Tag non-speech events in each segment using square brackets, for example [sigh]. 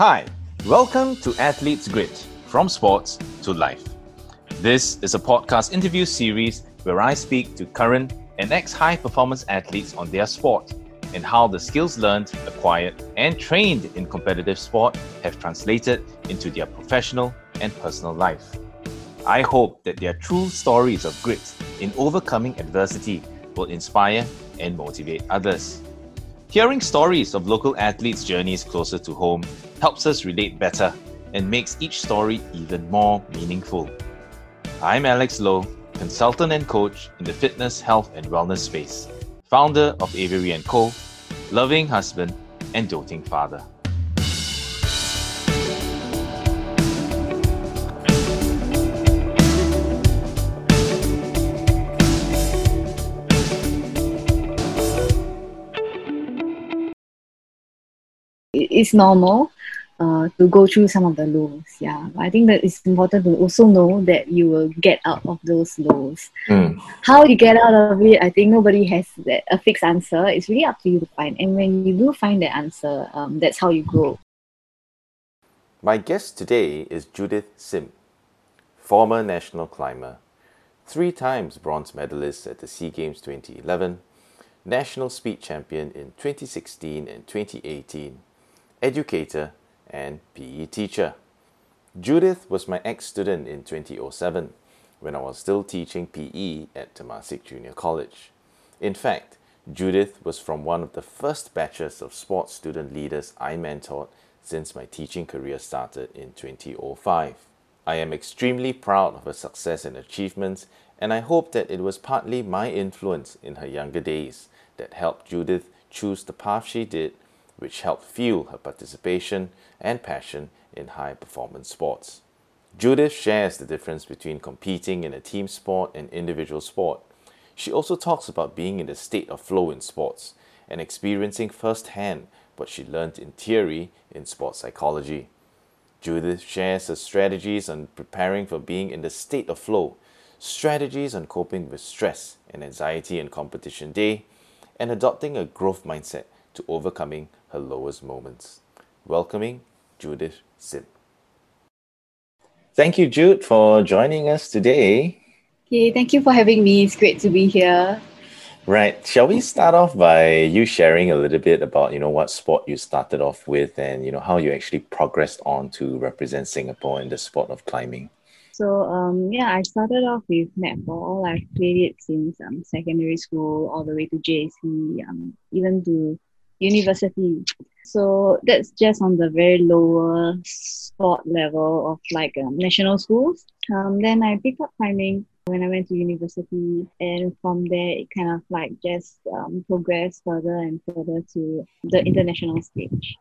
Hi, welcome to Athlete's Grit From Sports to Life. This is a podcast interview series where I speak to current and ex high performance athletes on their sport and how the skills learned, acquired, and trained in competitive sport have translated into their professional and personal life. I hope that their true stories of grit in overcoming adversity will inspire and motivate others. Hearing stories of local athletes' journeys closer to home helps us relate better and makes each story even more meaningful. I'm Alex Lowe, consultant and coach in the fitness, health, and wellness space, founder of Avery & Co., loving husband, and doting father. It's normal uh, to go through some of the lows. Yeah, but I think that it's important to also know that you will get out of those lows. Mm. How you get out of it, I think nobody has that, a fixed answer. It's really up to you to find. And when you do find the answer, um, that's how you grow. My guest today is Judith Sim, former national climber, three times bronze medalist at the SEA Games 2011, national speed champion in 2016 and 2018 educator, and PE teacher. Judith was my ex student in 2007 when I was still teaching PE at Temasek Junior College. In fact, Judith was from one of the first batches of sports student leaders I mentored since my teaching career started in 2005. I am extremely proud of her success and achievements, and I hope that it was partly my influence in her younger days that helped Judith choose the path she did which helped fuel her participation and passion in high performance sports. Judith shares the difference between competing in a team sport and individual sport. She also talks about being in a state of flow in sports and experiencing firsthand what she learned in theory in sports psychology. Judith shares her strategies on preparing for being in the state of flow, strategies on coping with stress and anxiety in competition day, and adopting a growth mindset to overcoming her lowest moments. Welcoming Judith Sim. Thank you, Jude, for joining us today. Okay, thank you for having me. It's great to be here. Right. Shall we start off by you sharing a little bit about, you know, what sport you started off with and, you know, how you actually progressed on to represent Singapore in the sport of climbing? So, um, yeah, I started off with netball. I've played it since um, secondary school all the way to JC, um, even to university. So that's just on the very lower sport level of like um, national schools. Um, then I picked up climbing when I went to university, and from there it kind of like just um, progressed further and further to the international stage.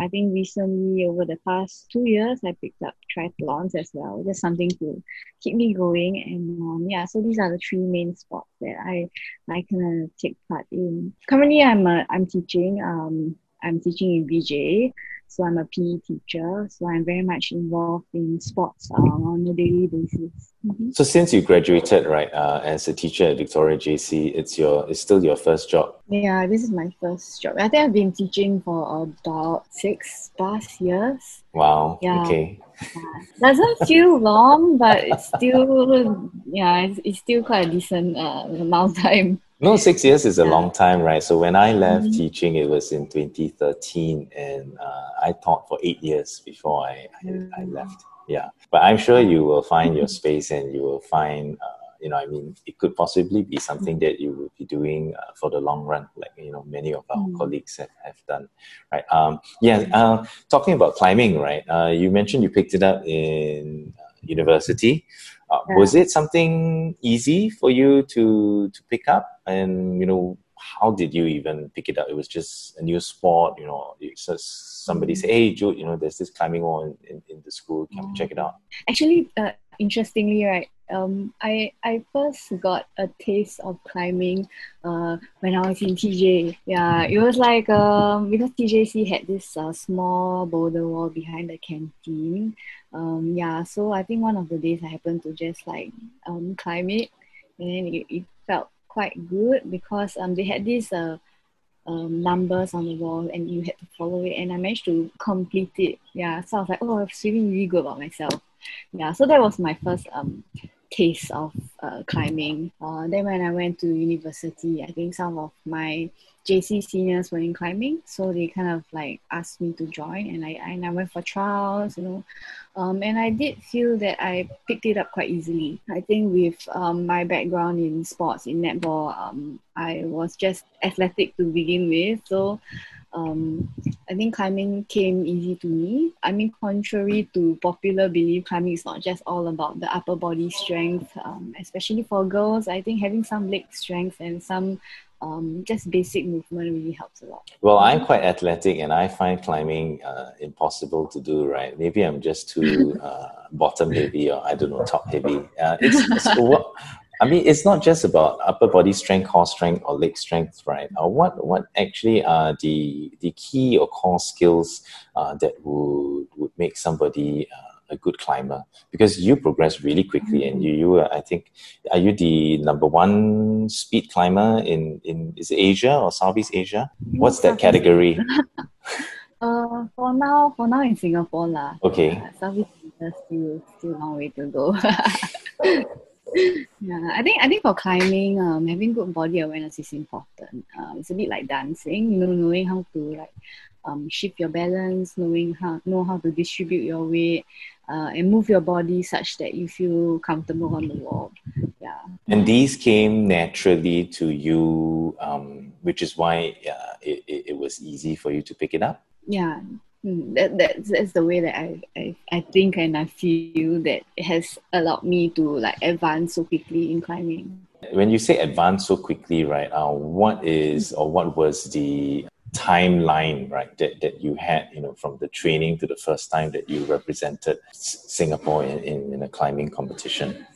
I think recently, over the past two years, I picked up triathlons as well. Just something to keep me going. And um, yeah, so these are the three main sports that I I of take part in. Currently, I'm a, I'm teaching. Um, I'm teaching in VJ. So I'm a PE teacher. So I'm very much involved in sports uh, on a daily basis. Mm-hmm. So since you graduated, right, uh, as a teacher at Victoria JC, it's your it's still your first job. Yeah, this is my first job. I think I've been teaching for about six plus years. Wow. Yeah. Okay. Doesn't feel long, but it's still yeah, it's, it's still quite a decent uh, amount of time. No, six years is a yeah. long time, right? So when I left mm-hmm. teaching, it was in 2013, and uh, I taught for eight years before I, I, mm-hmm. I, mm. left. Yeah, but I'm sure you will find your space, and you will find, uh, you know, I mean, it could possibly be something that you will be doing uh, for the long run, like you know, many of our mm-hmm. colleagues have, have done, right? Um, yeah, uh, talking about climbing, right? Uh, you mentioned you picked it up in university. Uh, yeah. Was it something easy for you to to pick up? And you know, how did you even pick it up? It was just a new sport, you know. Just somebody say, "Hey, Jude, you know, there's this climbing wall in, in, in the school. Can you check it out?" Actually, uh, interestingly, right, um, I I first got a taste of climbing uh, when I was in TJ. Yeah, it was like um, because TJC had this uh, small boulder wall behind the canteen. Um, yeah, so I think one of the days I happened to just like um, climb it, and then it, it felt quite good because um, they had this uh, um, numbers on the wall and you had to follow it and I managed to complete it. Yeah. So I was like, oh, I'm feeling really good about myself. Yeah. So that was my first um taste of uh, climbing. Uh, then when I went to university, I think some of my JC seniors were in climbing, so they kind of like asked me to join, and I and I went for trials, you know, um, and I did feel that I picked it up quite easily. I think with um, my background in sports, in netball, um, I was just athletic to begin with, so um, I think climbing came easy to me. I mean, contrary to popular belief, climbing is not just all about the upper body strength, um, especially for girls. I think having some leg strength and some um, just basic movement really helps a lot. Well, I'm quite athletic and I find climbing uh, impossible to do, right? Maybe I'm just too uh, bottom heavy or I don't know, top heavy. Uh, it's, it's [laughs] I mean, it's not just about upper body strength, core strength, or leg strength, right? Uh, what what actually are the the key or core skills uh, that would would make somebody uh, a good climber? Because you progress really quickly, and you you I think are you the number one speed climber in in is Asia or Southeast Asia? What's that category? [laughs] Uh, for now, for now in Singapore lah. Okay. Southeast Asia still still long way to go. [laughs] yeah, I think I think for climbing, um, having good body awareness is important. Uh, it's a bit like dancing, you know, knowing how to like um, shift your balance, knowing how know how to distribute your weight, uh, and move your body such that you feel comfortable on the wall. Yeah. And these came naturally to you, um, which is why uh, it, it, was easy for you to pick it up. Yeah, that, that's, that's the way that I, I, I think and I feel that has allowed me to like advance so quickly in climbing. When you say advance so quickly, right, uh, what is or what was the timeline, right, that, that you had, you know, from the training to the first time that you represented Singapore in, in, in a climbing competition?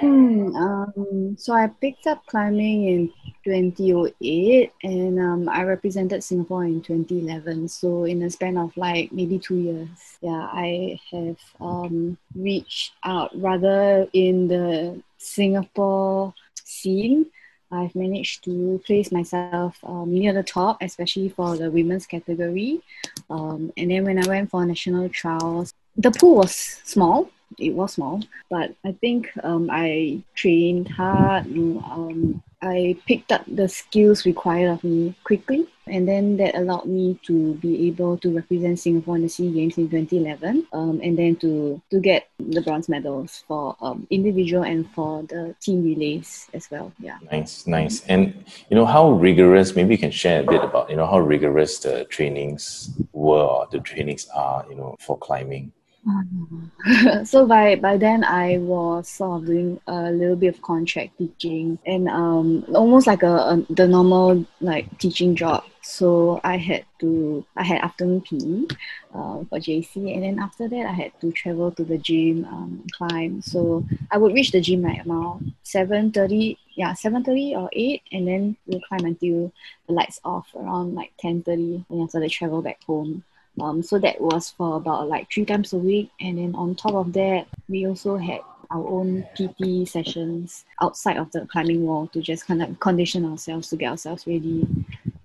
Hmm, um, so I picked up climbing in 2008 and um, I represented Singapore in 2011. So in a span of like maybe two years, yeah, I have um, reached out rather in the Singapore scene. I've managed to place myself um, near the top, especially for the women's category. Um, and then when I went for national trials, the pool was small it was small, but I think um, I trained hard. Um, I picked up the skills required of me quickly, and then that allowed me to be able to represent Singapore in the SEA Games in 2011, um, and then to to get the bronze medals for um, individual and for the team relays as well. Yeah. Nice, nice. And you know how rigorous? Maybe you can share a bit about you know how rigorous the trainings were or the trainings are. You know for climbing. [laughs] so by by then I was sort of doing a little bit of contract teaching and um almost like a, a the normal like teaching job. So I had to I had afternoon PE uh, for JC and then after that I had to travel to the gym um, climb. So I would reach the gym like around seven thirty yeah seven thirty or eight and then we'll climb until the lights off around like ten thirty and after they travel back home. Um, so that was for about like three times a week. And then on top of that, we also had our own PT sessions outside of the climbing wall to just kind of condition ourselves to get ourselves ready.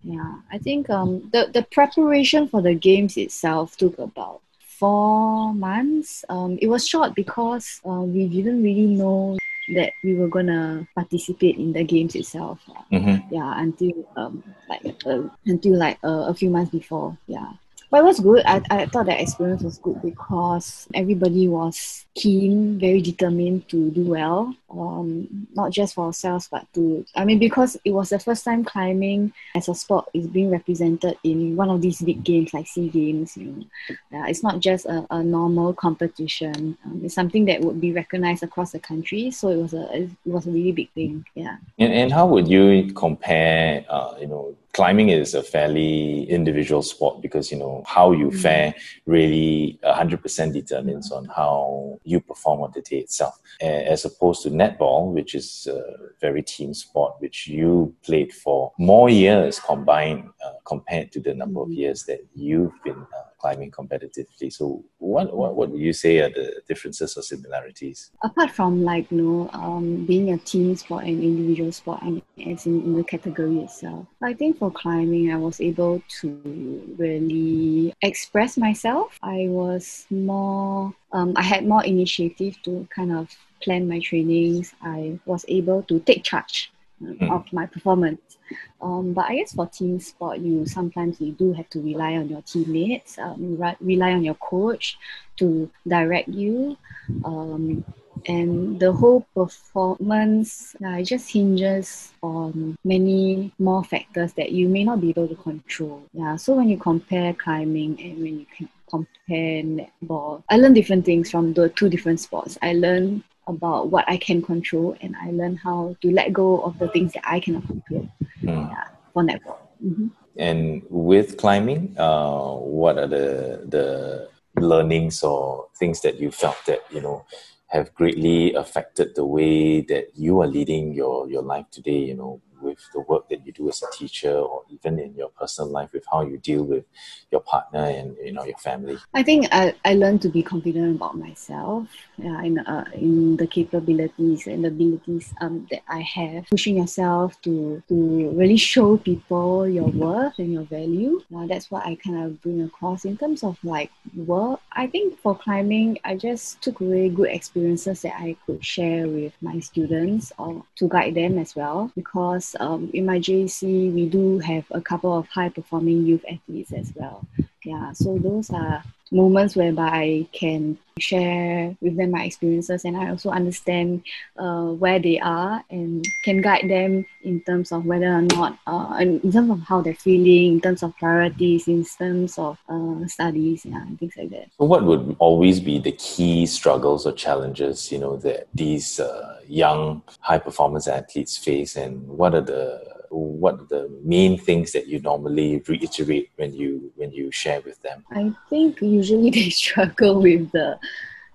Yeah, I think um, the, the preparation for the games itself took about four months. Um, it was short because uh, we didn't really know that we were gonna participate in the games itself. Mm-hmm. Yeah, until um like uh, until like uh, a few months before. Yeah, but it was good. I, I thought that experience was good because everybody was keen, very determined to do well. Um, not just for ourselves, but to I mean because it was the first time climbing as a sport is being represented in one of these big games like Sea Games. You know, uh, it's not just a, a normal competition. Um, it's something that would be recognized across the country. So it was a it was a really big thing. Yeah. And, and how would you compare? Uh, you know climbing is a fairly individual sport because you know how you mm. fare really 100% determines on how you perform on the day itself as opposed to netball which is a very team sport which you played for more years combined uh, compared to the number of mm. years that you've been uh, climbing competitively. So, what, what, what would you say are the differences or similarities? Apart from like, you know, um, being a team sport and individual sport, mean, as in, in the category itself, I think for climbing, I was able to really express myself. I was more, um, I had more initiative to kind of plan my trainings. I was able to take charge mm. of my performance. Um, but I guess for team sport, you sometimes you do have to rely on your teammates, um, re- rely on your coach to direct you. Um, and the whole performance uh, it just hinges on many more factors that you may not be able to control. Yeah, so when you compare climbing and when you compare netball, I learned different things from the two different sports. I learned about what I can control and I learn how to let go of the things that I cannot control mm. yeah, for netball. Mm-hmm. And with climbing, uh, what are the the learnings or things that you felt that you know have greatly affected the way that you are leading your your life today? You know, with the work that you do as a teacher or even in your personal life with how you deal with your partner and you know your family? I think i, I learned to be confident about myself yeah, in, uh, in the capabilities and abilities um, that i have. Pushing yourself to to really show people your worth and your value. Uh, that's what i kind of bring across in terms of like work. I think for climbing i just took away good experiences that i could share with my students or to guide them as well because um, in my JC, we do have a couple of high performing youth athletes as well. Yeah, so those are moments whereby I can share with them my experiences and I also understand uh, where they are and can guide them in terms of whether or not, uh, in terms of how they're feeling, in terms of priorities, in terms of uh, studies, yeah, and things like that. So, what would always be the key struggles or challenges, you know, that these uh, young high performance athletes face, and what are the what are the main things that you normally reiterate when you when you share with them? I think usually [laughs] they struggle with the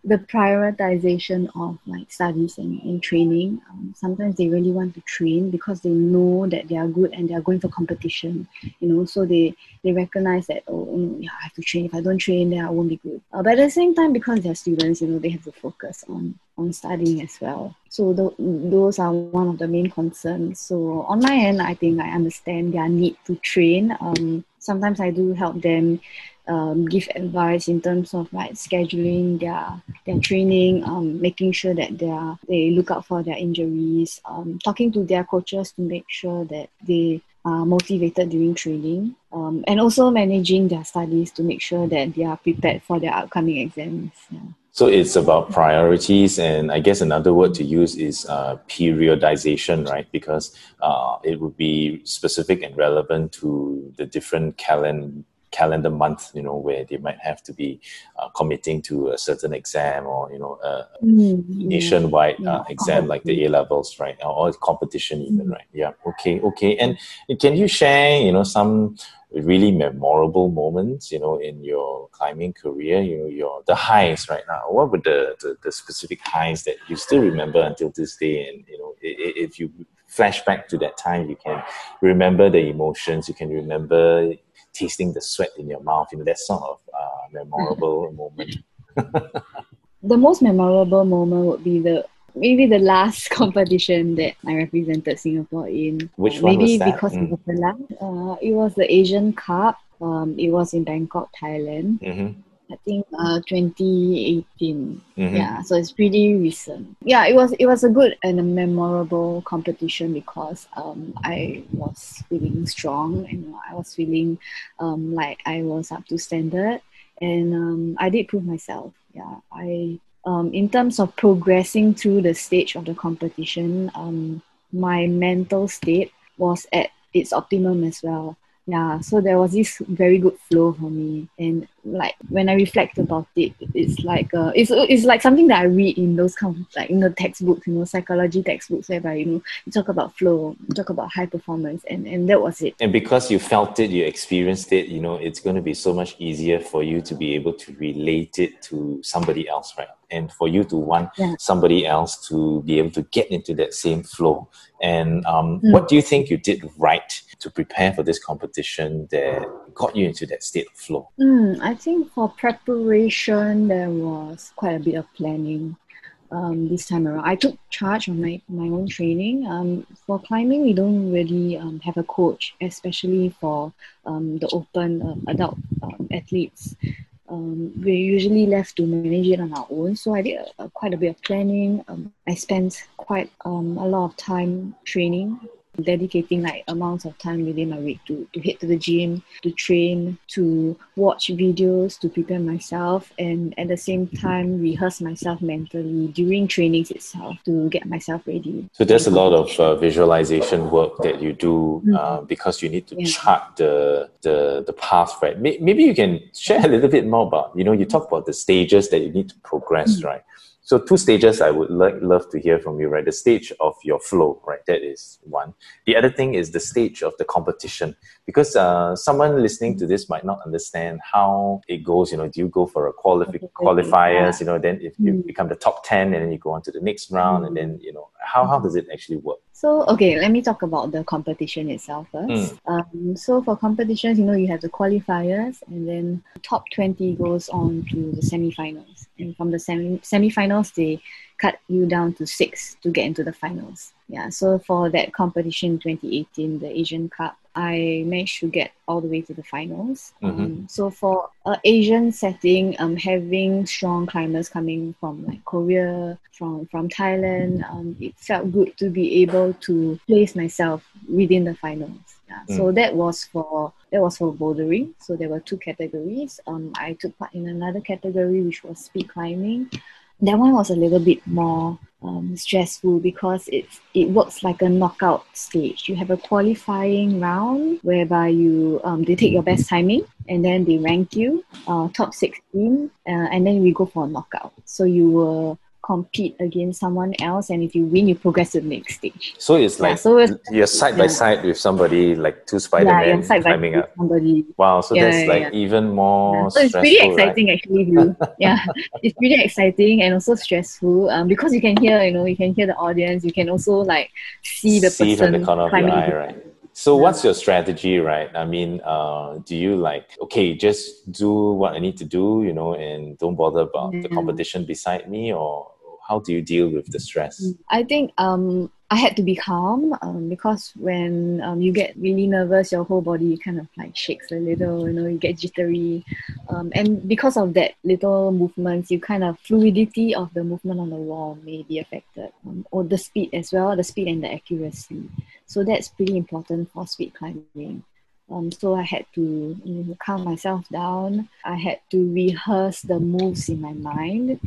the prioritization of like studies and, and training. Um, sometimes they really want to train because they know that they are good and they are going for competition. You know, so they they recognize that oh, oh yeah, I have to train. If I don't train, then I won't be good. Uh, but at the same time, because they're students, you know, they have to focus on on studying as well. So the, those are one of the main concerns. So on my end, I think I understand their need to train. Um, sometimes I do help them um, give advice in terms of like scheduling their their training, um, making sure that they are, they look out for their injuries, um, talking to their coaches to make sure that they are motivated during training, um, and also managing their studies to make sure that they are prepared for their upcoming exams. Yeah. So it's about priorities, and I guess another word to use is uh, periodization, right? Because uh, it would be specific and relevant to the different calendar calendar month, you know, where they might have to be uh, committing to a certain exam or, you know, a mm, nationwide uh, exam like the A levels, right? Or, competition even, mm. right? Yeah. Okay. Okay. And can you share, you know, some really memorable moments, you know, in your climbing career, you know, your the highs right now. What were the, the, the specific highs that you still remember until this day? And you know, if you flash back to that time, you can remember the emotions. You can remember tasting the sweat in your mouth. You know, that sort of uh, memorable [laughs] moment. the most memorable moment would be the maybe the last [laughs] competition that I represented Singapore in. Which one maybe because mm. it was the last. Uh, it was the Asian Cup. Um, it was in Bangkok, Thailand. Mm-hmm. I think uh 2018. Mm-hmm. Yeah, so it's pretty recent. Yeah, it was it was a good and a memorable competition because um I was feeling strong and I was feeling um like I was up to standard and um I did prove myself. Yeah, I um in terms of progressing through the stage of the competition, um my mental state was at its optimum as well yeah so there was this very good flow for me and like when I reflect about it, it's like uh, it's it's like something that I read in those kind of like in the textbooks, you know, psychology textbooks, whereby you know you talk about flow, you talk about high performance, and and that was it. And because you felt it, you experienced it, you know, it's going to be so much easier for you to be able to relate it to somebody else, right? And for you to want yeah. somebody else to be able to get into that same flow. And um, mm. what do you think you did right to prepare for this competition that got you into that state of flow? Mm, I think for preparation, there was quite a bit of planning um, this time around. I took charge of my, my own training. Um, for climbing, we don't really um, have a coach, especially for um, the open uh, adult um, athletes. Um, we're usually left to manage it on our own. So I did uh, quite a bit of planning. I spent quite um, a lot of time training dedicating like amounts of time within my week to, to head to the gym, to train, to watch videos, to prepare myself, and at the same time rehearse myself mentally during trainings itself to get myself ready. So there's a lot of uh, visualization work that you do mm. uh, because you need to yeah. chart the, the the path, right? Maybe you can share a little bit more about, you know, you talk about the stages that you need to progress, mm. right? So two stages I would love to hear from you, right? The stage of your flow, right? That is one. The other thing is the stage of the competition, because uh, someone listening to this might not understand how it goes. You know, do you go for a qualifi- qualifiers? You know, then if you mm. become the top ten, and then you go on to the next round, mm. and then you know, how how does it actually work? So okay, let me talk about the competition itself first. Mm. Um, so for competitions, you know, you have the qualifiers, and then top twenty goes on to the semi-finals, and from the semi semi-finals, they cut you down to six to get into the finals. Yeah. So for that competition, 2018, the Asian Cup, I managed to get all the way to the finals. Mm-hmm. Um, so for an Asian setting, um, having strong climbers coming from like Korea, from from Thailand, um, it felt good to be able to place myself within the finals. Yeah. Mm. So that was for that was for bouldering. So there were two categories. Um, I took part in another category which was speed climbing that one was a little bit more um, stressful because it it works like a knockout stage. You have a qualifying round whereby you um, they take your best timing and then they rank you uh, top 16 uh, and then we go for a knockout. So you will compete against someone else and if you win you progress to the next stage so it's like yeah, so it's, you're side yeah. by side with somebody like two spider-man yeah, climbing up somebody. wow so yeah, that's like even more so it's pretty exciting right? actually [laughs] yeah it's pretty exciting and also stressful um, because you can hear you know you can hear the audience you can also like see the see person from the corner of your eye right so what's your strategy, right? I mean, uh, do you like okay, just do what I need to do, you know, and don't bother about the competition beside me, or how do you deal with the stress? I think um, I had to be calm um, because when um, you get really nervous, your whole body kind of like shakes a little, you know, you get jittery. Um, and because of that little movements, you kind of fluidity of the movement on the wall may be affected, um, or the speed as well, the speed and the accuracy. So that's pretty important for speed climbing. Um, so I had to you know, calm myself down. I had to rehearse the moves in my mind.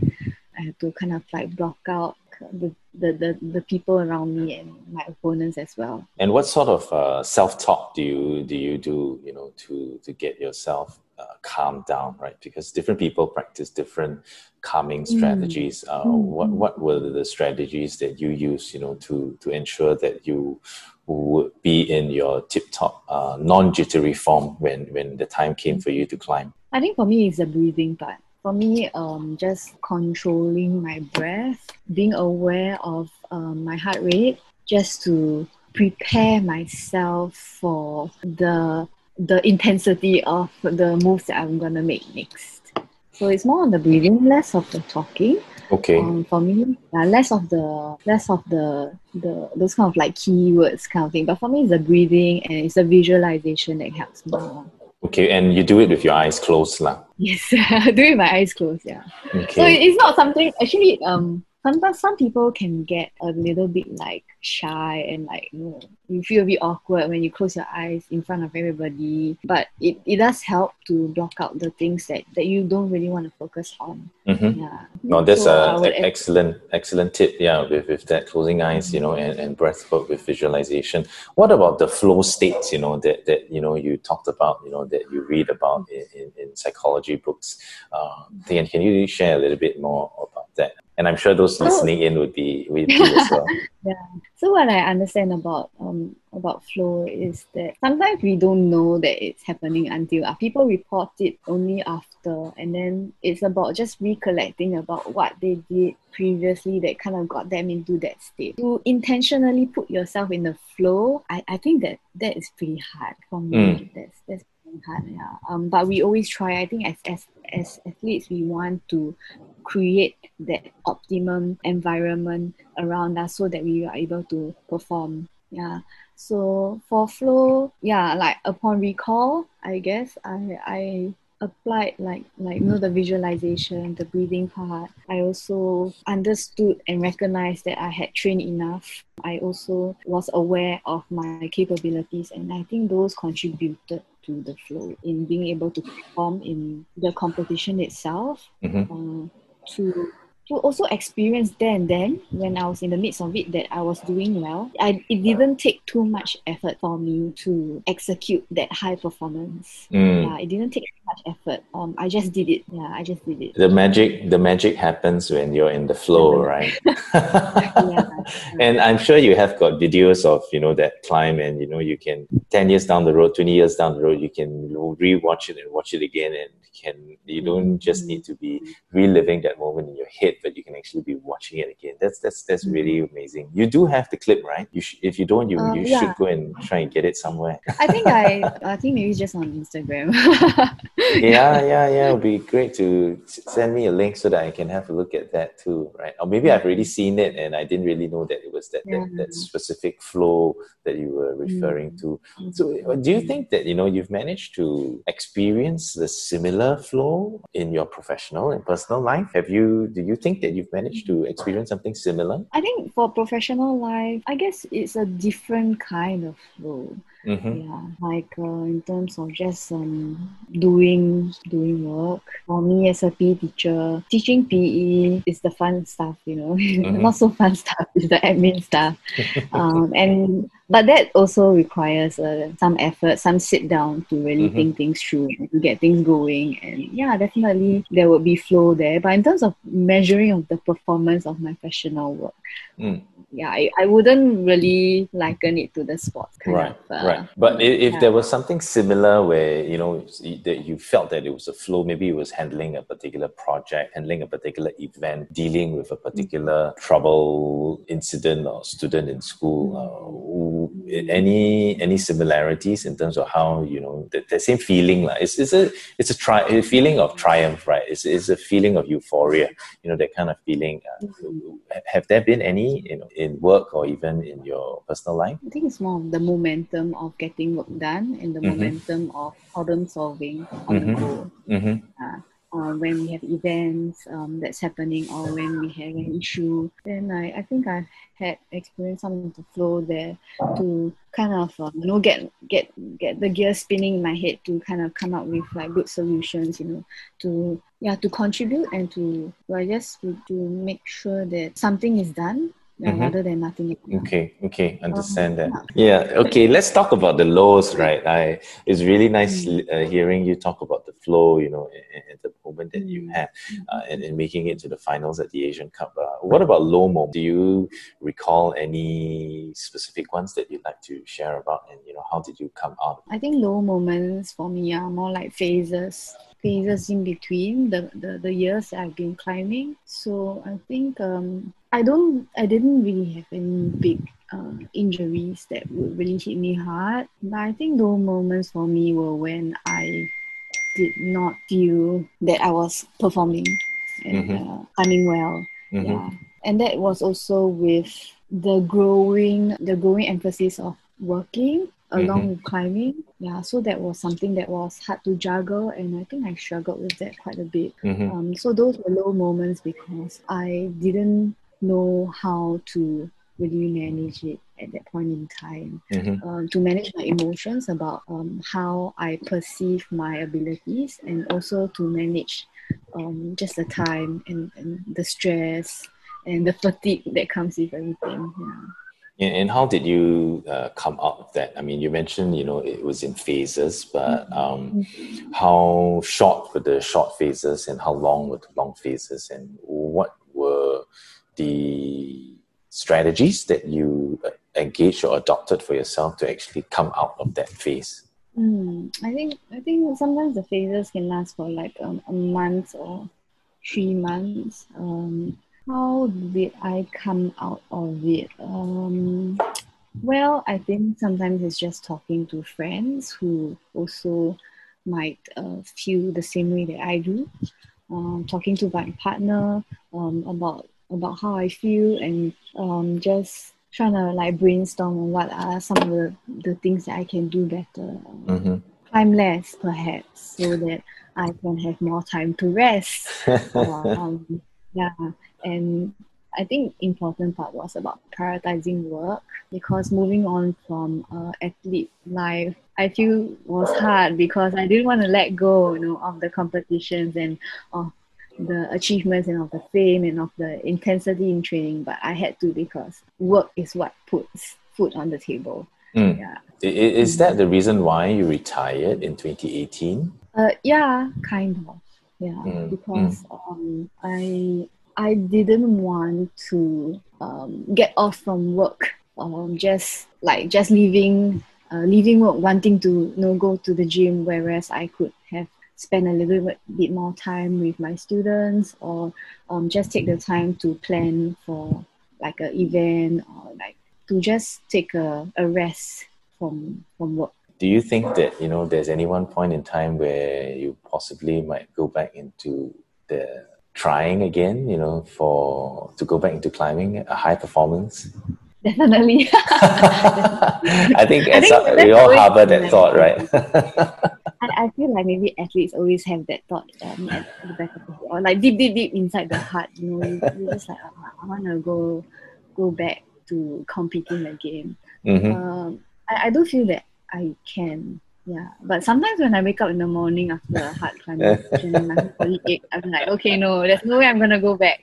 I have to kind of like block out the, the, the, the people around me and my opponents as well. And what sort of uh, self-talk do you do you do you know to to get yourself uh, calmed down, right? Because different people practice different calming mm. strategies. Mm. Uh, mm. What what were the strategies that you use, you know, to to ensure that you would be in your tip-top, uh, non-jittery form when when the time came for you to climb? I think for me, it's the breathing part for me, um, just controlling my breath, being aware of um, my heart rate, just to prepare myself for the the intensity of the moves that I'm gonna make next. So it's more on the breathing, less of the talking. Okay. Um, for me, yeah, less of the less of the the those kind of like keywords kind of thing. But for me, it's the breathing and it's the visualization that helps more. Okay, and you do it with your eyes closed, lah. Yes, [laughs] do it with my eyes closed. Yeah. Okay. So it's not something actually. Um, sometimes some people can get a little bit like shy and like you know you feel a bit awkward when you close your eyes in front of everybody. But it, it does help to block out the things that, that you don't really want to focus on. Mm-hmm. yeah. No that's so a excellent excellent tip yeah with, with that closing eyes you know and, and breath work with visualization. What about the flow states you know that that you know you talked about you know that you read about in, in, in psychology books? Uh, can you share a little bit more about that and I'm sure those listening in would be would be as well. [laughs] yeah. So what I understand about um about flow is that sometimes we don't know that it's happening until uh, people report it only after, and then it's about just recollecting about what they did previously that kind of got them into that state. To intentionally put yourself in the flow, I, I think that that is pretty hard for me. Mm. That's that's hard, yeah. Um, but we always try. I think as as as athletes, we want to create that optimum environment around us so that we are able to perform. Yeah. So for flow, yeah, like upon recall, I guess I I applied like like you know the visualization the breathing part i also understood and recognized that i had trained enough i also was aware of my capabilities and i think those contributed to the flow in being able to perform in the competition itself Mm-hmm. uh, to to also experience there and then when I was in the midst of it that I was doing well. I it didn't take too much effort for me to execute that high performance. Mm. Yeah, it didn't take too much effort. Um, I just did it. Yeah, I just did it. The magic, the magic happens when you're in the flow, right? [laughs] Yeah. and I'm sure you have got videos of you know that climb, and you know you can ten years down the road, twenty years down the road, you can re-watch it and watch it again, and can you don't just need to be reliving that moment in your head, but you can actually be watching it again. That's that's that's really amazing. You do have the clip, right? You sh- if you don't, you Uh, you yeah. should go and try and get it somewhere. I think I [laughs] I think maybe it's just on Instagram. yeah, [laughs] yeah, yeah. It'd be great to send me a link so that I can have a look at that too, right? Or maybe I've already seen it and I didn't really know that it was that that, Yeah. that specific flow that you were referring to. So, uh, do you think that you know you've managed to experience the similar flow in your professional and personal life? Have you? Do you think that you've managed to experience something similar? I think for professional life, I guess it's a different kind of flow. Mm-hmm. Yeah, like uh, in terms of just um, doing doing work. For me as a PE teacher, teaching PE is the fun stuff, you know. [laughs] Mhm. Not so fun stuff is the admin stuff. [laughs] um, and but that also requires uh, some effort, some sit down to really Mhm. think things through, and to get things going. And yeah, definitely there would be flow there. But in terms of measuring of the performance of my professional work, Mm. yeah, I, I wouldn't really liken it to the sports kind Right, of. uh, right. But if yeah. there was something similar where you know that you felt that it was a flow, maybe it was handling a particular project, handling a particular event, dealing with a particular trouble incident or student in school. Uh, any any similarities in terms of how you know the, the same feeling? Like it's, it's a it's a tri- a feeling of triumph, right? It's, it's a feeling of euphoria. You know that kind of feeling. Uh, have there been any you know in work or even in your personal life? I think it's more of the momentum of getting work done and the Mhm. momentum of problem solving on Mhm. the go. Mm-hmm. Uh, when we have events um, that's happening or when we have an issue, then I, I think I've had experienced some of the flow there to kind of um, you know get get get the gear spinning in my head to kind of come up with like good solutions, you know, to yeah to contribute and to well, I guess to, to make sure that something is done yeah, Mhm. rather than nothing. Okay, okay, understand that. yeah. Yeah, okay. Let's talk about the lows, right? I it's really nice Mm. uh, hearing you talk about the flow. You know, at, the moment that you Mm. had, uh, and, and making it to the finals at the Asian Cup. Uh, what about low moments? Do you recall any specific ones that you'd like to share about? And you know, how did you come out? I think low moments for me are more like phases, phases in between the, the, the years I've been climbing. So I think um, I don't, I didn't really have any big uh, injuries that would really hit me hard. But I think those moments for me were when I did not feel that I was performing and Mhm. uh, climbing well. Mhm. Yeah, and that was also with the growing the growing emphasis of working along Mhm. with climbing. Yeah, so that was something that was hard to juggle, and I think I struggled with that quite a bit. Mhm. Um, so those were low moments because I didn't know how to really manage it at that point in time. Mhm. Um, to manage my emotions about um, how I perceive my abilities, and also to manage um, just the time and, and the stress and the fatigue that comes with everything. Yeah. And, how did you uh, come out of that? I mean, you mentioned you know it was in phases, but um, how short were the short phases, and how long were the long phases, and what were the strategies that you uh, engaged or adopted for yourself to actually come out of that phase? Mm, I think I think sometimes the phases can last for like um, a month or three months. Um, how did I come out of it? Um, well, I think sometimes it's just talking to friends who also might uh, feel the same way that I do. Um, talking to my partner um, about about how I feel and um, just trying to like brainstorm on what are some of the, the things that I can do better. Mm-hmm. Time less, perhaps, so that I can have more time to rest. [laughs] um, yeah, and I think important part was about prioritizing work because moving on from uh, athlete life, I feel was hard because I didn't want to let go, you know, of the competitions and of the achievements and of the fame and of the intensity in training, but I had to because work is what puts food on the table. Mm. Yeah. Is that the reason why you retired in 2018? Uh, yeah, kind of. Yeah, Mm, because um, I I didn't want to um, get off from work. Um, just like just leaving, uh, leaving work, wanting to you know go to the gym, whereas I could have spend a little bit, bit more time with my students, or um, just take the time to plan for like an event, or like to just take a, a rest from from work. Do you think that you know there's any one point in time where you possibly might go back into the trying again, you know, for to go back into climbing a high performance? [laughs] Definitely. [laughs] I think, I think a- we all harbor that like- thought, right? I, I feel like maybe athletes always have that thought um, at the back of the head, or like deep, deep, deep inside the heart. You know, you, you're just like, oh, I want to go, go back to competing again. hmm Um, I, I do feel that I can, yeah. But sometimes when I wake up in the morning after a hard climbing session and my body ache, I'm like, okay, no, there's no way I'm gonna go back.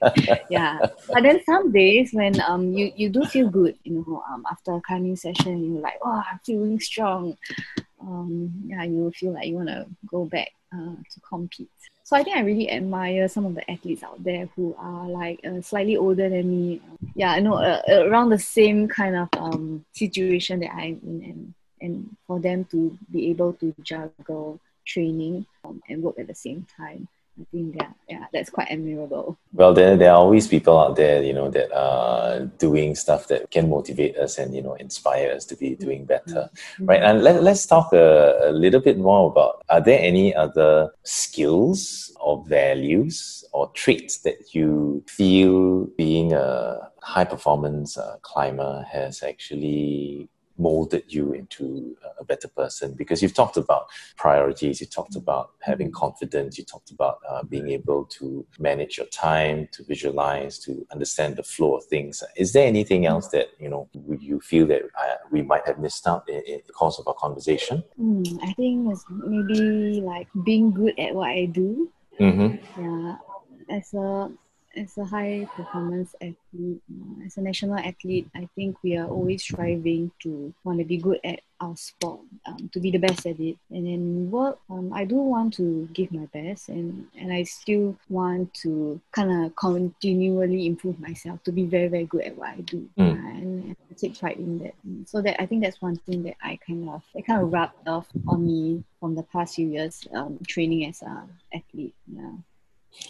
Yeah. But then some days when um you, you do feel good, you know, um after a climbing session, you're like, oh, I'm feeling strong. Um, yeah, you feel like you wanna go back uh, to compete. So I think I really admire some of the athletes out there who are like uh, slightly older than me. Yeah, I know uh, around the same kind of um, situation that I'm in, and and for them to be able to juggle training um, and work at the same time, I think that yeah, that's quite admirable. Well, there, there are always people out there, you know, that are doing stuff that can motivate us and, you know, inspire us to be doing better, right? And let, let's talk a, a little bit more about, are there any other skills or values or traits that you feel being a high performance uh, climber has actually molded you into a better person? Because you've talked about priorities you talked about having confidence you talked about uh, being able to manage your time to visualize to understand the flow of things. Is there anything else that you know you feel that uh, we might have missed out in, in the course of our conversation? Mm, I think it's maybe like being good at what I do. mm-hmm. Yeah, as a as a high performance athlete, uh, as a national athlete, I think we are always striving to want to be good at our sport, um, to be the best at it. And then work, um, I do want to give my best, and and I still want to kind of continually improve myself to be very very good at what I do, Mm. Uh, and, and I take pride in that. So that I think that's one thing that I kind of it kind of rubbed off on me from the past few years um, training as a athlete. Yeah.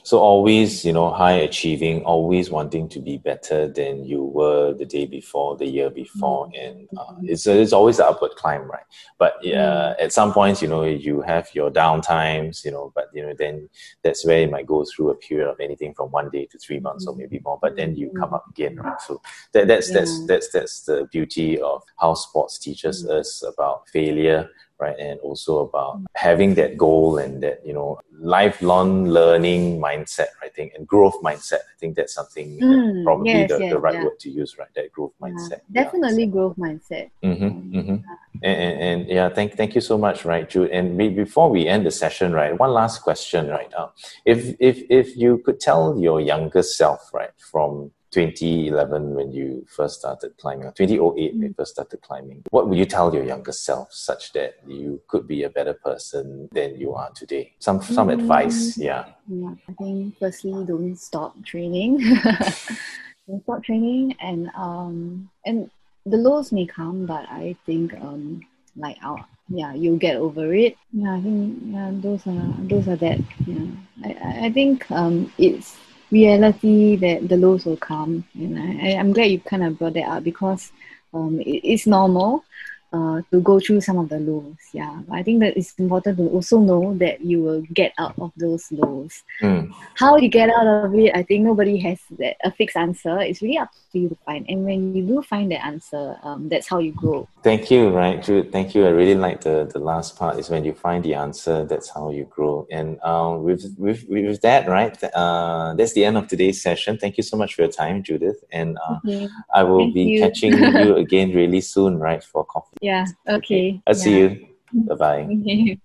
So always, you know, high achieving, always wanting to be better than you were the day before, the year before, and uh, it's it's always the upward climb, right? But uh, at some points, you know, you have your down times, you know, but you know, then that's where you might go through a period of anything from one day to three months or maybe more. But then you come up again, right? So that, that's that's that's that's the beauty of how sports teaches us about failure right and also about having that goal and that you know lifelong learning mindset i think and growth mindset i think that's something Mm, probably yes, the, the right yeah. word to use right that growth Yeah, mindset definitely growth mindset. hmm hmm and, and, and yeah thank thank you so much right jude and be, before we end the session right one last question right uh, if if if you could tell your younger self right from 2011 when you first started climbing, or 2008 when you first started climbing, what would you tell your younger self such that you could be a better person than you are today? Some some Mm. advice, yeah. Yeah, I think firstly, don't stop training. [laughs] don't stop training, and um, and the lows may come, but I think um, like our yeah, you'll get over it. Yeah, I think yeah, those are those are that. Yeah, I I- I think um, it's reality that the lows will come, and I I'm glad you kind of brought that up because um, it, it's normal. uh, to go through some of the lows. Yeah, I think that it's important to also know that you will get out of those lows. Mm. How you get out of it, I think nobody has that, a fixed answer. It's really up to you to find. And when you do find the answer, um, that's how you grow. Thank you, right, Jude? Thank you. I really like the, the last part is when you find the answer, that's how you grow. And uh, with, with, with that, right, uh, that's the end of today's session. Thank you so much for your time, Judith. And uh, Okay. I will Thank be you. catching you [laughs] again really soon, right, for coffee. Yeah. Okay. I'll see you. [laughs] Bye bye. Okay.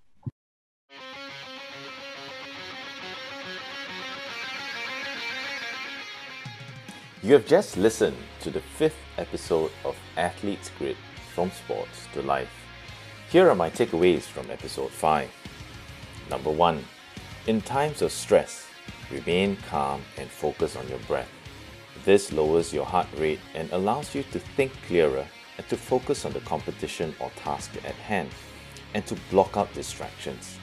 You have just listened to the fifth episode of Athlete's Grit From Sports to Life. Here are my takeaways from episode 5. Number 1. In times of stress, remain calm and focus on your breath. This lowers your heart rate and allows you to think clearer and to focus on the competition or task at hand and to block out distractions.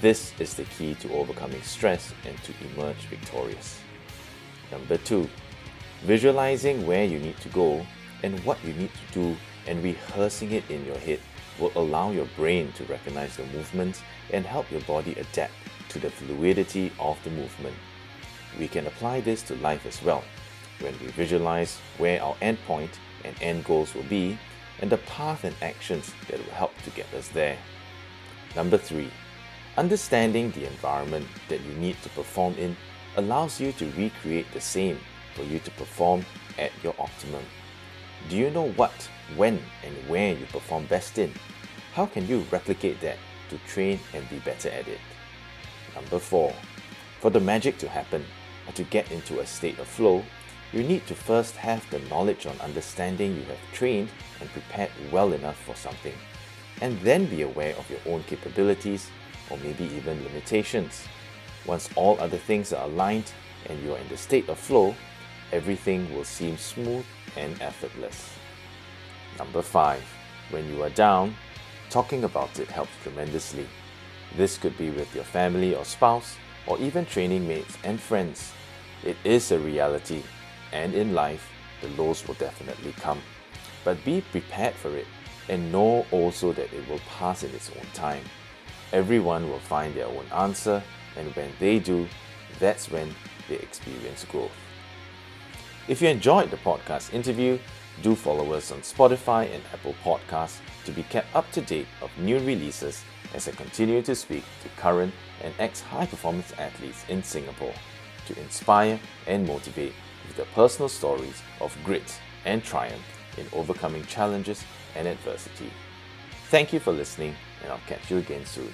This is the key to overcoming stress and to emerge victorious. Number 2. Visualizing where you need to go and what you need to do and rehearsing it in your head will allow your brain to recognize the movements and help your body adapt to the fluidity of the movement. We can apply this to life as well when we visualize where our end point and end goals will be and the path and actions that will help to get us there. Number 3. Understanding the environment that you need to perform in allows you to recreate the same for you to perform at your optimum. Do you know what, when, and where you perform best in? How can you replicate that to train and be better at it? Number 4. For the magic to happen or to get into a state of flow, you need to first have the knowledge on understanding you have trained and prepared well enough for something, and then be aware of your own capabilities or maybe even limitations. Once all other things are aligned and you are in the state of flow, everything will seem smooth and effortless. Number 5. When you are down, talking about it helps tremendously. This could be with your family or spouse, or even training mates and friends. It is a reality, and in life, the lows will definitely come. But be prepared for it, and know also that it will pass in its own time. Everyone will find their own answer, and when they do, that's when they experience growth. If you enjoyed the podcast interview, do follow us on Spotify and Apple Podcasts to be kept up to date of new releases as I continue to speak to current and ex high performance athletes in Singapore to inspire and motivate with their personal stories of grit and triumph in overcoming challenges and adversity. Thank you for listening, and I'll catch you again soon.